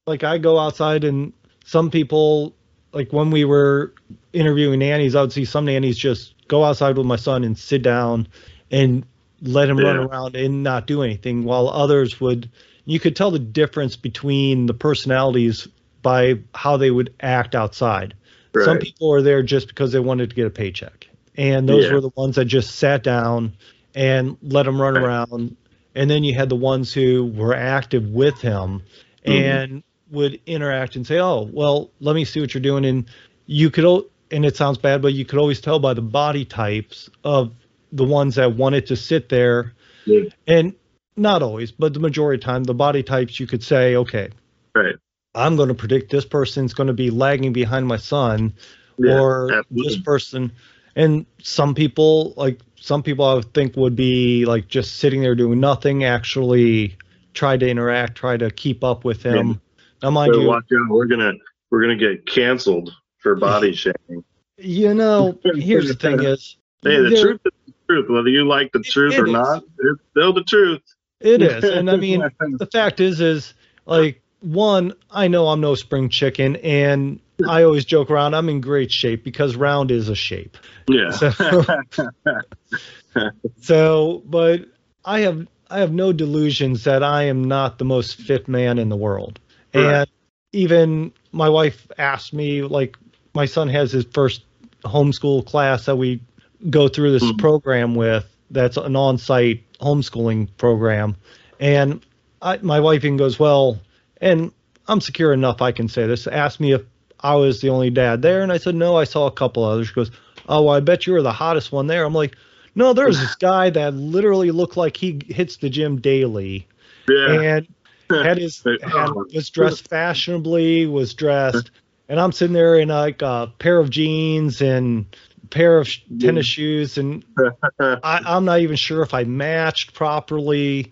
like I go outside and some people like when we were interviewing nannies, I would see some nannies just go outside with my son and sit down and let him run around and not do anything, while others would. You could tell the difference between the personalities by how they would act outside. Some people are there just because they wanted to get a paycheck, and those Yeah. were the ones that just sat down and let him run Right. around. And then you had the ones who were active with him Mm-hmm. and would interact and say, "Oh, well, let me see what you're doing." And you could, and it sounds bad, but you could always tell by the body types of the ones that wanted to sit there, Yeah. and not always, but the majority of the time, the body types you could say, "Okay, Right. I'm going to predict this person's going to be lagging behind my son, Yeah, or absolutely. this person." And some people, like some people, I would think would be like just sitting there doing nothing, actually try to interact, try to keep up with him. Yeah. Now, mind So you, watch out, we're gonna we're gonna get canceled for body shaming. you know, here's the thing: is Hey, the truth is the truth. Whether you like the truth it or is. not, it's still the truth. It is, and I mean, the fact is, is like one, I know I'm no spring chicken, and I always joke around. I'm in great shape because round is a shape. yeah. So- So, but I have I have no delusions that I am not the most fit man in the world. Right. And even my wife asked me, like, my son has his first homeschool class that we go through this Mhm. program with. That's an on-site homeschooling program, and I, my wife even goes, well, and I'm secure enough I can say this. Asked me if I was the only dad there, and I said no. I saw a couple others. She goes, oh, well, I bet you were the hottest one there. I'm like, no, there's this guy that literally looked like he hits the gym daily yeah. and had his had, was dressed fashionably, was dressed, and I'm sitting there in like a pair of jeans and pair of tennis shoes, and I, I'm not even sure if I matched properly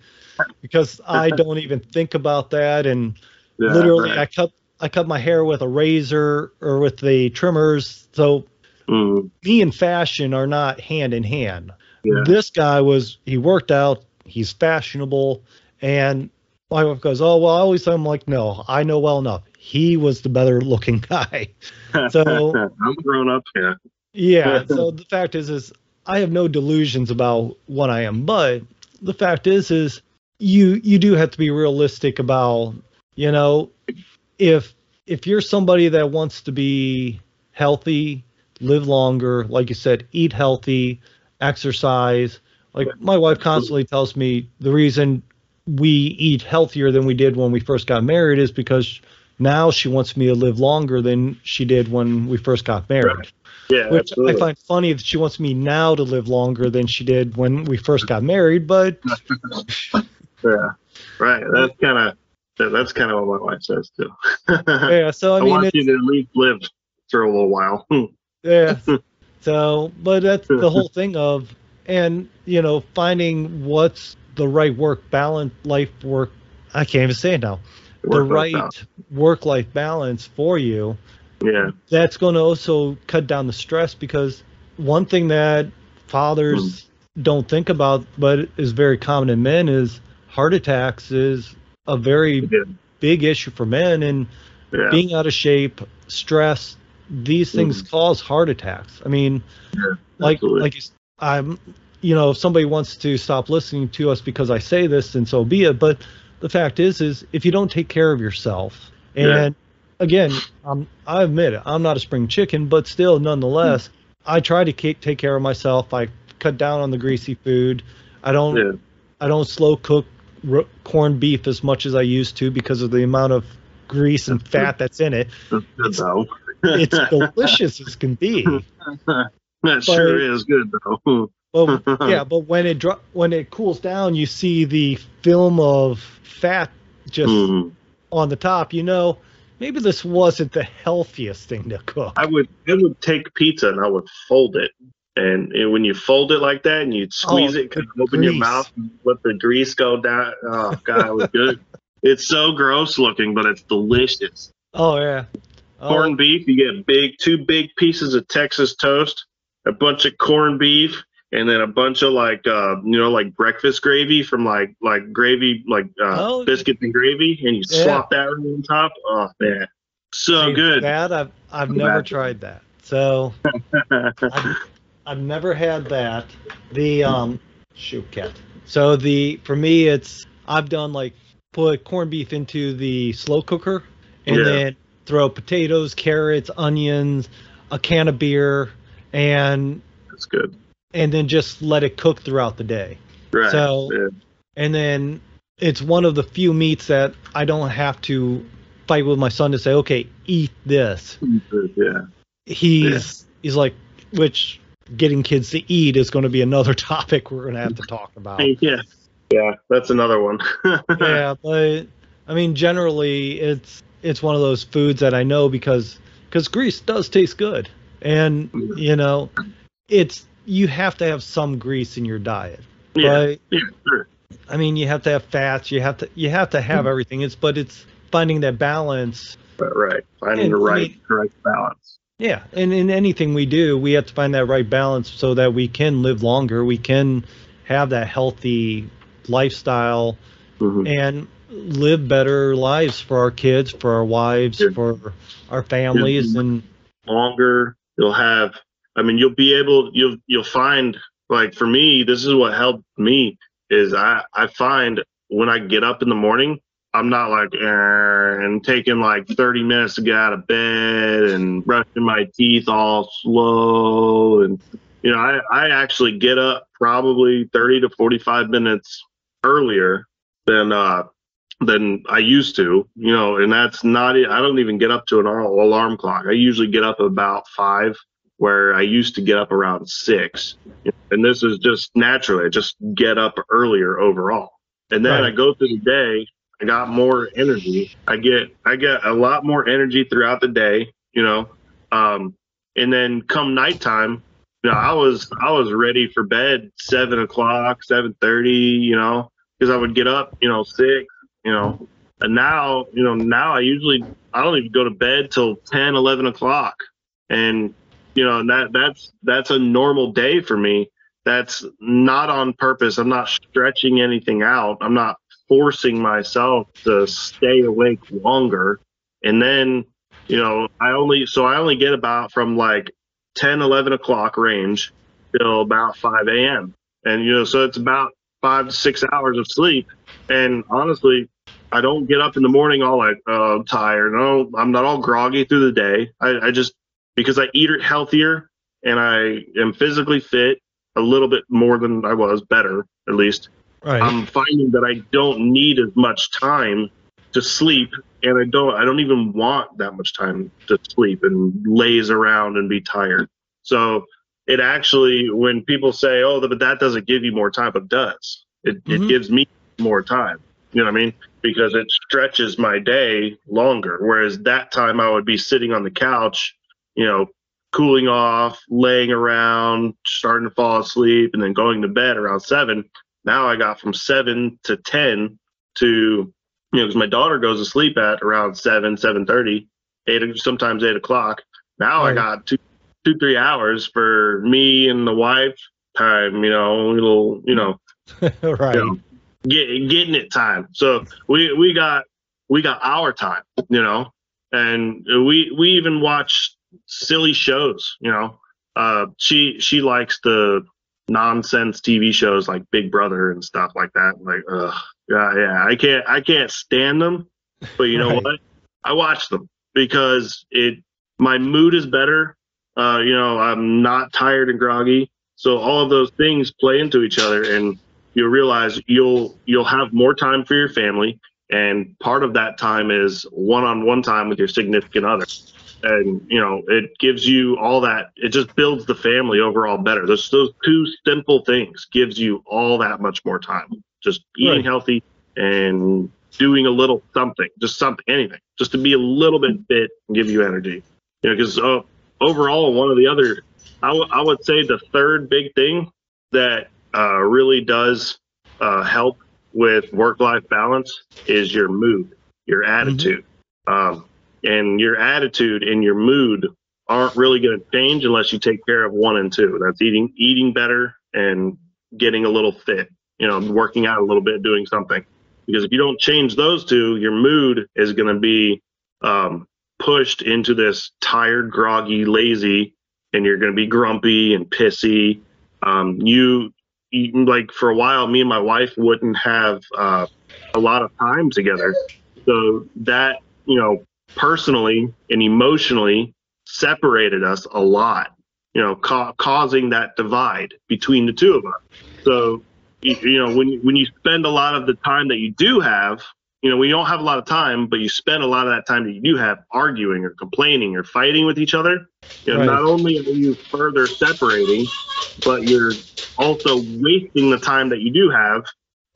because I don't even think about that. And Yeah, literally, right. I cut I cut my hair with a razor or with the trimmers, so Mm, me and fashion are not hand in hand. yeah. This guy was he worked out, he's fashionable, and my wife goes, Oh well I always I'm like, No, I know well enough. He was the better looking guy. So- I'm grown up. Yeah. Yeah. so uh, the fact is is I have no delusions about what I am, but the fact is is you you do have to be realistic about, you know, if if you're somebody that wants to be healthy, live longer, like you said, eat healthy, exercise. Like my wife constantly tells me the reason we eat healthier than we did when we first got married is because now she wants me to live longer than she did when we first got married. Yeah. Which absolutely. I find funny that she wants me now to live longer than she did when we first got married, but Yeah. Right. That's kind of that, that's kind of what my wife says too. Yeah, so I mean want you to at least live for a little while. yeah. So, but that's the whole thing of and you know, finding what's the right work balance life work I can't even say it now. the Work life right work life balance for you. Yeah. that's going to also cut down the stress because one thing that fathers hmm. don't think about but is very common in men is heart attacks is a very Yeah. big issue for men and Yeah. being out of shape stress these hmm. things cause heart attacks i mean Yeah, like absolutely. like i'm you know if somebody wants to stop listening to us because i say this then so be it but the fact is is if you don't take care of yourself and. Again um, i admit it i'm not a spring chicken but still nonetheless i try to ke- take care of myself i cut down on the greasy food i don't yeah. i don't slow cook r- corned beef as much as i used to because of the amount of grease and fat that's in it That's good though. it's delicious as can be that sure is good though. Well, yeah, but when it dro- when it cools down, you see the film of fat just Mm. on the top. You know, maybe this wasn't the healthiest thing to cook. I would I would take pizza and I would fold it. And, and when you fold it like that and you'd squeeze Oh, it, kind of open your mouth and let the grease go down. Oh god, it was good. it's so gross looking, but it's delicious. Oh yeah, oh, Corned beef, you get big two big pieces of Texas toast, a bunch of corned beef, and then a bunch of like uh you know like breakfast gravy from like like gravy like uh Oh, biscuits and gravy, and you yeah. swap that right on top. Oh man, So See, good. That I've I've never tried that. So I've, I've never had that. The um shoot cat. So the for me it's I've done like put corned beef into the slow cooker and Yeah. then throw potatoes, carrots, onions, a can of beer, and That's good. And then just let it cook throughout the day. Right. So- yeah. And then it's one of the few meats that I don't have to fight with my son to say, okay, eat this. yeah. He's he's like, which getting kids to eat is going to be another topic we're going to have to talk about. Yeah. Yeah. That's another one. yeah, but I mean, generally, it's it's one of those foods that I know because because grease does taste good, and mm-hmm. you know, it's you have to have some grease in your diet. yeah. But Yeah. Sure. I mean, you have to have fats, you have to you have to have everything. It's but it's finding that balance. Right. right. Finding And, the I right mean- right balance. Yeah, and in anything we do, we have to find that right balance so that we can live longer, we can have that healthy lifestyle Mhm. and live better lives for our kids, for our wives, Yeah. for our families, and longer. You'll have. I mean, you'll be able. You'll you'll find. Like for me, this is what helped me is I I find when I get up in the morning, I'm not like and taking like 30 minutes to get out of bed and brushing my teeth all slow and you know I I actually get up probably 30 to 45 minutes earlier than uh than I used to, you know, and that's not. I don't even get up to an alarm clock. I usually get up about five, where I used to get up around six. And this is just naturally, I just get up earlier overall. And then Right. I go through the day, I got more energy. I get, I get a lot more energy throughout the day, you know. Um, and then come nighttime, you know, I was, I was ready for bed seven o'clock, seven thirty, you know, because I would get up, you know, six, you know, and now, you know, now I usually I don't even go to bed till 10, 11 o'clock, and you know, and that that's that's a normal day for me. That's not on purpose. I'm not stretching anything out. I'm not forcing myself to stay awake longer. And then, you know, I only so I only get about from like 10, 11 o'clock range till about 5 a.m. And you know, so it's about five to six hours of sleep. And honestly, I don't get up in the morning all like, I'm tired. No, I'm not all groggy through the day. I, I just because I eat it healthier and I am physically fit a little bit more than I was, better at least. right, I'm finding that I don't need as much time to sleep, and I don't I don't even want that much time to sleep and laze around and be tired. So it actually, when people say, "Oh, but that doesn't give you more time," it does. It Mhm. it gives me more time. You know what I mean? Because it stretches my day longer. Whereas that time I would be sitting on the couch, you know, cooling off, laying around, starting to fall asleep, and then going to bed around seven. Now I got from seven to ten to, you know, because my daughter goes to sleep at around seven, seven thirty, eight, sometimes eight o'clock. Now I Right. got two, two, three hours for me and the wife time. You know, little, you know, right, you know, get, getting it time. So we we got we got our time, you know, and we we even watch silly shows, you know. Uh, she she likes the nonsense TV shows like Big Brother and stuff like that. Like, ugh, yeah, yeah, I can't I can't stand them, but you know Right. what? I watch them because it my mood is better. Uh, you know, I'm not tired and groggy. So all of those things play into each other, and you'll realize you'll you'll have more time for your family, and part of that time is one-on-one time with your significant other. And you know, it gives you all that. It just builds the family overall better. Those those two simple things gives you all that much more time. Just eating Right. healthy and doing a little something, just something, anything, just to be a little bit fit and give you energy. You know, because uh, overall, one of the other, I, w- I would say the third big thing that uh, really does uh, help with work-life balance is your mood, your attitude, um, and your attitude and your mood aren't really going to change unless you take care of one and two. That's eating, eating better, and getting a little fit. You know, working out a little bit, doing something. Because if you don't change those two, your mood is going to be um, pushed into this tired, groggy, lazy, and you're going to be grumpy and pissy. Um, you, like for a while, me and my wife wouldn't have uh, a lot of time together. So that, you know, personally and emotionally separated us a lot, you know, ca- causing that divide between the two of us. So, you, you know, when, when you spend a lot of the time that you do have, you know, we don't have a lot of time, but you spend a lot of that time that you do have arguing or complaining or fighting with each other, you know, Right. not only are you further separating, but you're also wasting the time that you do have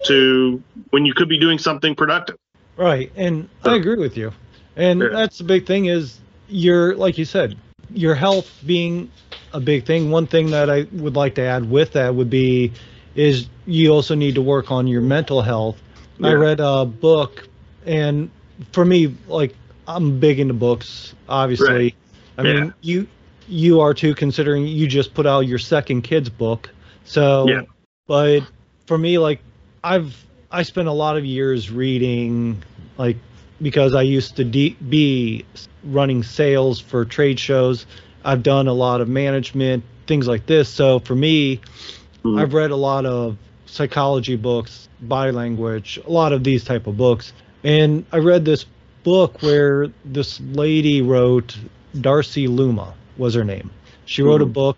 to when you could be doing something productive. Right, and I agree with you. And Yeah. that's the big thing is your like you said, your health being a big thing. One thing that I would like to add with that would be is you also need to work on your mental health. I read a book and for me like I'm big into books, obviously. Right. I Yeah. mean, you you are too considering you just put out your second kid's book. So Yeah. but for me like I've I spent a lot of years reading like because I used to de- be running sales for trade shows. I've done a lot of management things like this. So for me, Mhm. I've read a lot of psychology books, body language, a lot of these type of books. And I read this book where this lady wrote Darcy Luoma was her name. She wrote a Mhm. book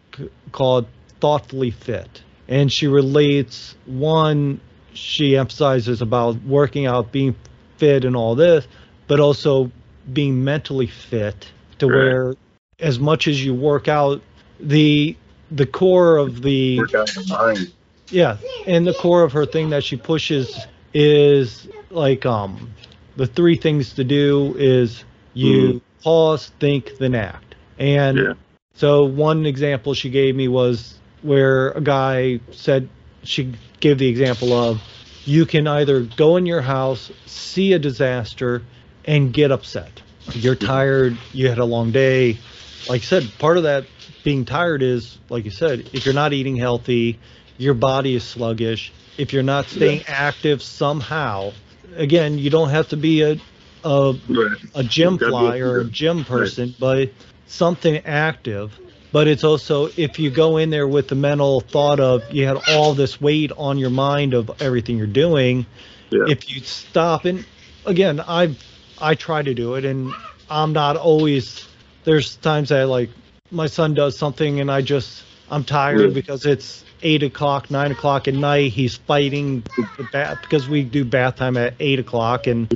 called Thoughtfully Fit. And she relates one she emphasizes about working out, being fit and all this, but also being mentally fit to Right. where as much as you work out the the core of the Work out your mind. yeah, and the core of her thing that she pushes is like um the three things to do is you pause, think, then act. And Yeah. so one example she gave me was where a guy said she gave the example of you can either go in your house, see a disaster, and get upset. You're tired, you had a long day. Like I said, part of that being tired is, like you said, if you're not eating healthy, your body is sluggish. If you're not staying active somehow, again, you don't have to be a a, Right. a gym fly or a gym person, but something active. But it's also if you go in there with the mental thought of you had all this weight on your mind of everything you're doing, Yeah. if you stop and again, I I try to do it, and I'm not always. There's times that like my son does something and I just I'm tired Yeah. because it's eight o'clock, nine o'clock at night. He's fighting the bath because we do bath time at eight o'clock and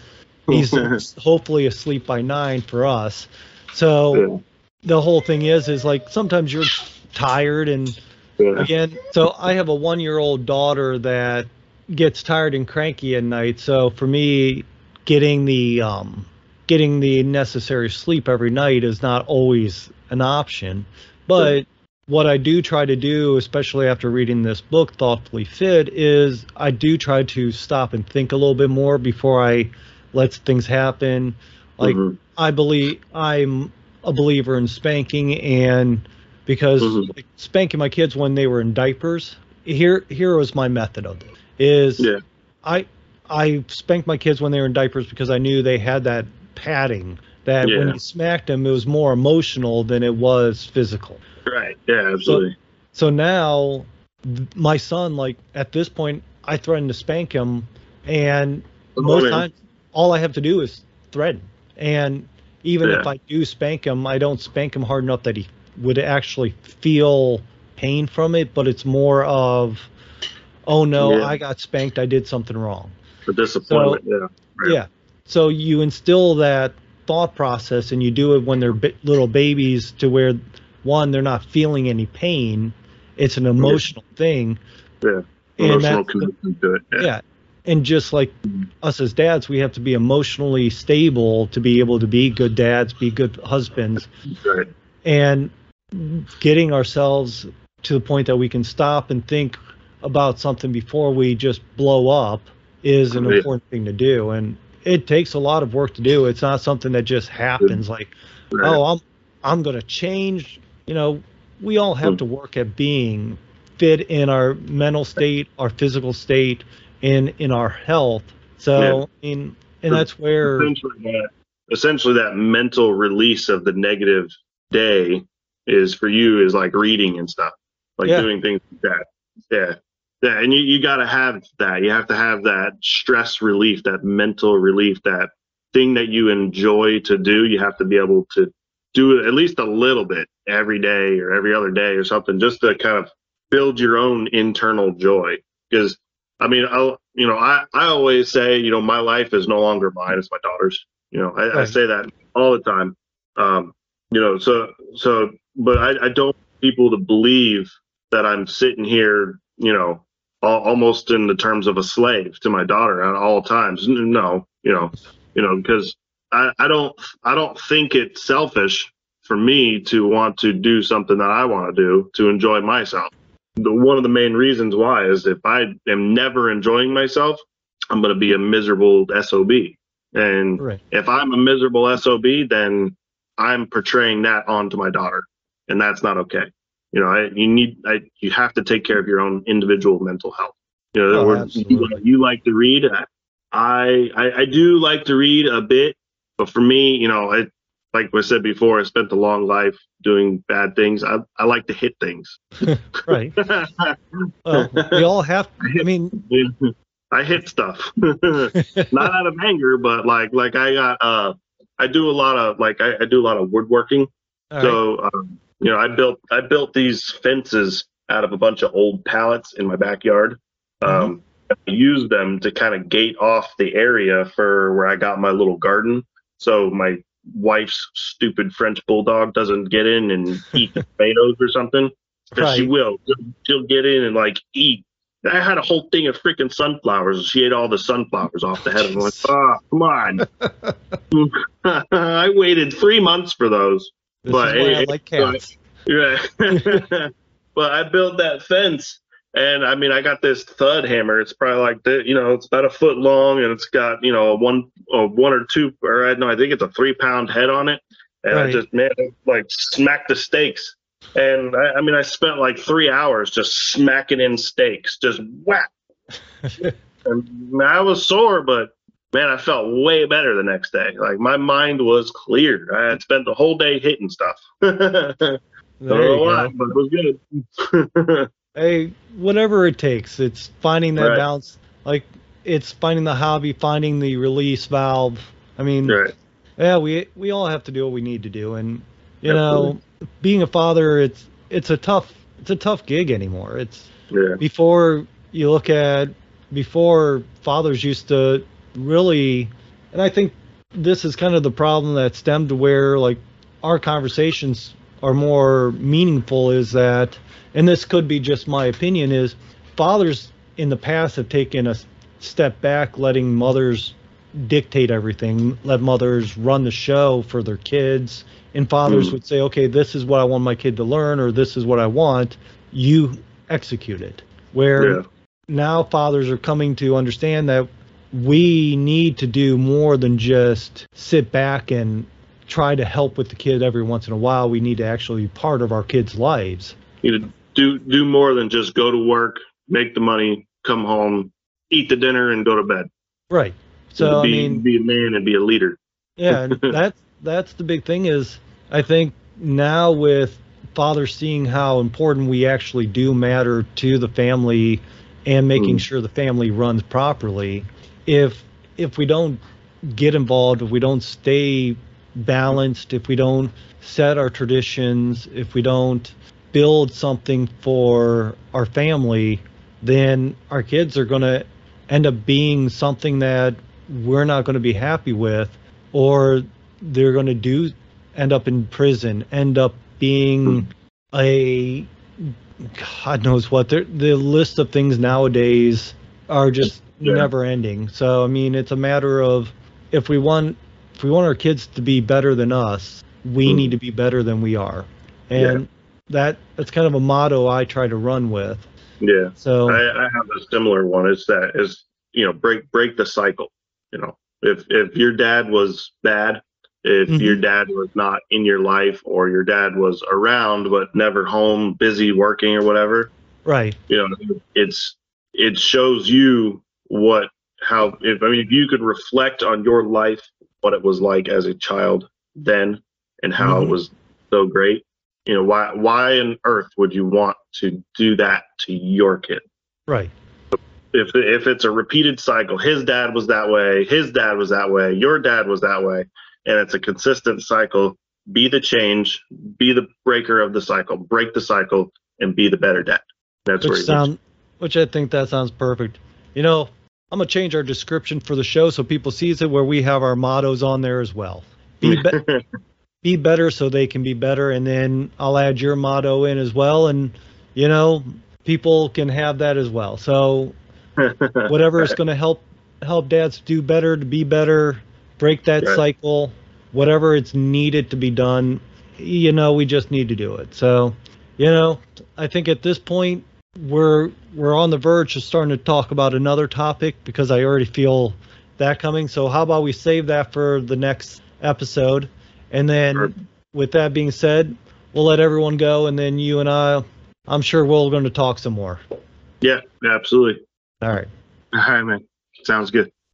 he's hopefully asleep by nine for us. So Yeah. The whole thing is is like sometimes you're tired and Yeah. again so i have a one year old daughter that gets tired and cranky at night so for me getting the um getting the necessary sleep every night is not always an option but what i do try to do especially after reading this book thoughtfully fit is i do try to stop and think a little bit more before i let things happen like Mhm. I believe I'm a believer in spanking and because Mhm. like, spanking my kids when they were in diapers here here was my method of it is Yeah. I I spanked my kids when they were in diapers because I knew they had that padding that when you smacked them it was more emotional than it was physical. Right. Yeah. Absolutely. So now th- my son like at this point I threaten to spank him and most Oh, man. times all I have to do is threaten. And even if I do spank him, I don't spank him hard enough that he would actually feel pain from it, but it's more of, oh no, Yeah. I got spanked, I did something wrong. The disappointment. yeah. Right. Yeah. So you instill that thought process and you do it when they're little babies to where one, they're not feeling any pain. It's an emotional thing. Yeah. Emotional the- to it. Yeah. And just like us as dads we have to be emotionally stable to be able to be good dads be good husbands Right. and getting ourselves to the point that we can stop and think about something before we just blow up is an important thing to do and it takes a lot of work to do it's not something that just happens like Right. oh i'm i'm going to change you know we all have Hmm. to work at being fit in our mental state our physical state in in our health so Yeah. I mean and that's where essentially that essentially that mental release of the negative day is for you is like reading and stuff, like Yeah. doing things like that. Yeah. Yeah. And you, you got to have that. You have to have that stress relief, that mental relief, that thing that you enjoy to do. You have to be able to do it at least a little bit every day or every other day or something just to kind of build your own internal joy. Because, I mean, I'll, you know, I, I always say, you know, my life is no longer mine, it's my daughter's. You know, I, I say that all the time. Um, you know, so, so, but I, I don't want people to believe that I'm sitting here, you know, al- almost in the terms of a slave to my daughter at all times. No, you know, you know, because I, I don't, I don't think it's selfish for me to want to do something that I want to do to enjoy myself. The, one of the main reasons why is if I am never enjoying myself, I'm going to be a miserable SOB. And Right. if I'm a miserable SOB, then I'm portraying that onto my daughter, and that's not okay. You know, I, you need, I, you have to take care of your own individual mental health. You know, Oh, you, you like to read. I, I, I do like to read a bit, but for me, you know, I, like I said before, I spent a long life doing bad things. I, I like to hit things. Right. Well, we all have. I mean, I hit stuff, not out of anger, but like like I got uh I do a lot of like I, I do a lot of woodworking. all right. So um, you know I built I built these fences out of a bunch of old pallets in my backyard. Um, I used them to kind of gate off the area for where I got my little garden, so my wife's stupid French bulldog doesn't get in and eat the tomatoes or something. Because she Right. will. She'll- get in and like eat. I had a whole thing of freaking sunflowers. and She ate all the sunflowers off the head of. Like, oh, come on. I waited three months for those. this but is why I it- like but- cats. Yeah. but I built that fence and I mean I got this thud hammer. It's probably like the you know, it's about a foot long and it's got, you know, a one a one or two or I don't know I think it's a three pound head on it. And I just man like smacked the stakes. And I, I mean I spent like three hours just smacking in stakes, just whack. and I was sore, but man, I felt way better the next day. Like my mind was clear. I had spent the whole day hitting stuff. I There don't know you why, go. but it was good. Hey, whatever it takes. It's finding that Right. balance. Like it's finding the hobby, finding the release valve. I mean, right. yeah, we we all have to do what we need to do, and you know, being a father, it's it's a tough it's a tough gig anymore. It's Yeah. before you look at before fathers used to really and i think this is kind of the problem that stemmed to where like our conversations are more meaningful is that and this could be just my opinion is fathers in the past have taken a step back letting mothers dictate everything let mothers run the show for their kids and fathers Mm. would say okay this is what i want my kid to learn or this is what i want you execute it where Yeah. now fathers are coming to understand that we need to do more than just sit back and try to help with the kid every once in a while. We need to actually be part of our kids' lives. You know, do do more than just go to work, make the money, come home, eat the dinner, and go to bed. Right. So I be, mean, be a man and be a leader. yeah, that's that's the big thing is I think now with fathers seeing how important we actually do matter to the family and making Mm. sure the family runs properly. If if we don't get involved, if we don't stay balanced, if we don't set our traditions, if we don't build something for our family, then our kids are going to end up being something that we're not going to be happy with or they're going to do end up in prison, end up being a God knows what. The list of things nowadays are just Yeah. never ending. So I mean, it's a matter of if we want if we want our kids to be better than us, we Mm. need to be better than we are, and that that's kind of a motto I try to run with. Yeah. So I, I have a similar one. It's that is you know break break the cycle. You know, if if your dad was bad, if Mhm. your dad was not in your life, or your dad was around but never home, busy working or whatever, right, you know, it's it shows you what how if I mean if you could reflect on your life what it was like as a child then and how Mhm. it was so great. You know, why why on earth would you want to do that to your kid? Right. If if it's a repeated cycle, his dad was that way, his dad was that way, your dad was that way, and it's a consistent cycle, be the change, be the breaker of the cycle, break the cycle and be the better dad. That's where Which he sound which I think that sounds perfect. You know, I'm gonna change our description for the show so people sees it where we have our mottos on there as well. Be, be be better so they can be better and then I'll add your motto in as well and you know, people can have that as well. So whatever is going to help help dads do better to be better break that Right. cycle whatever it's needed to be done you know we just need to do it so you know i think at this point we're we're on the verge of starting to talk about another topic because i already feel that coming so how about we save that for the next episode and then Sure. with that being said we'll let everyone go and then you and i i'm sure we're going to talk some more yeah, absolutely. all right All right, man. Sounds good.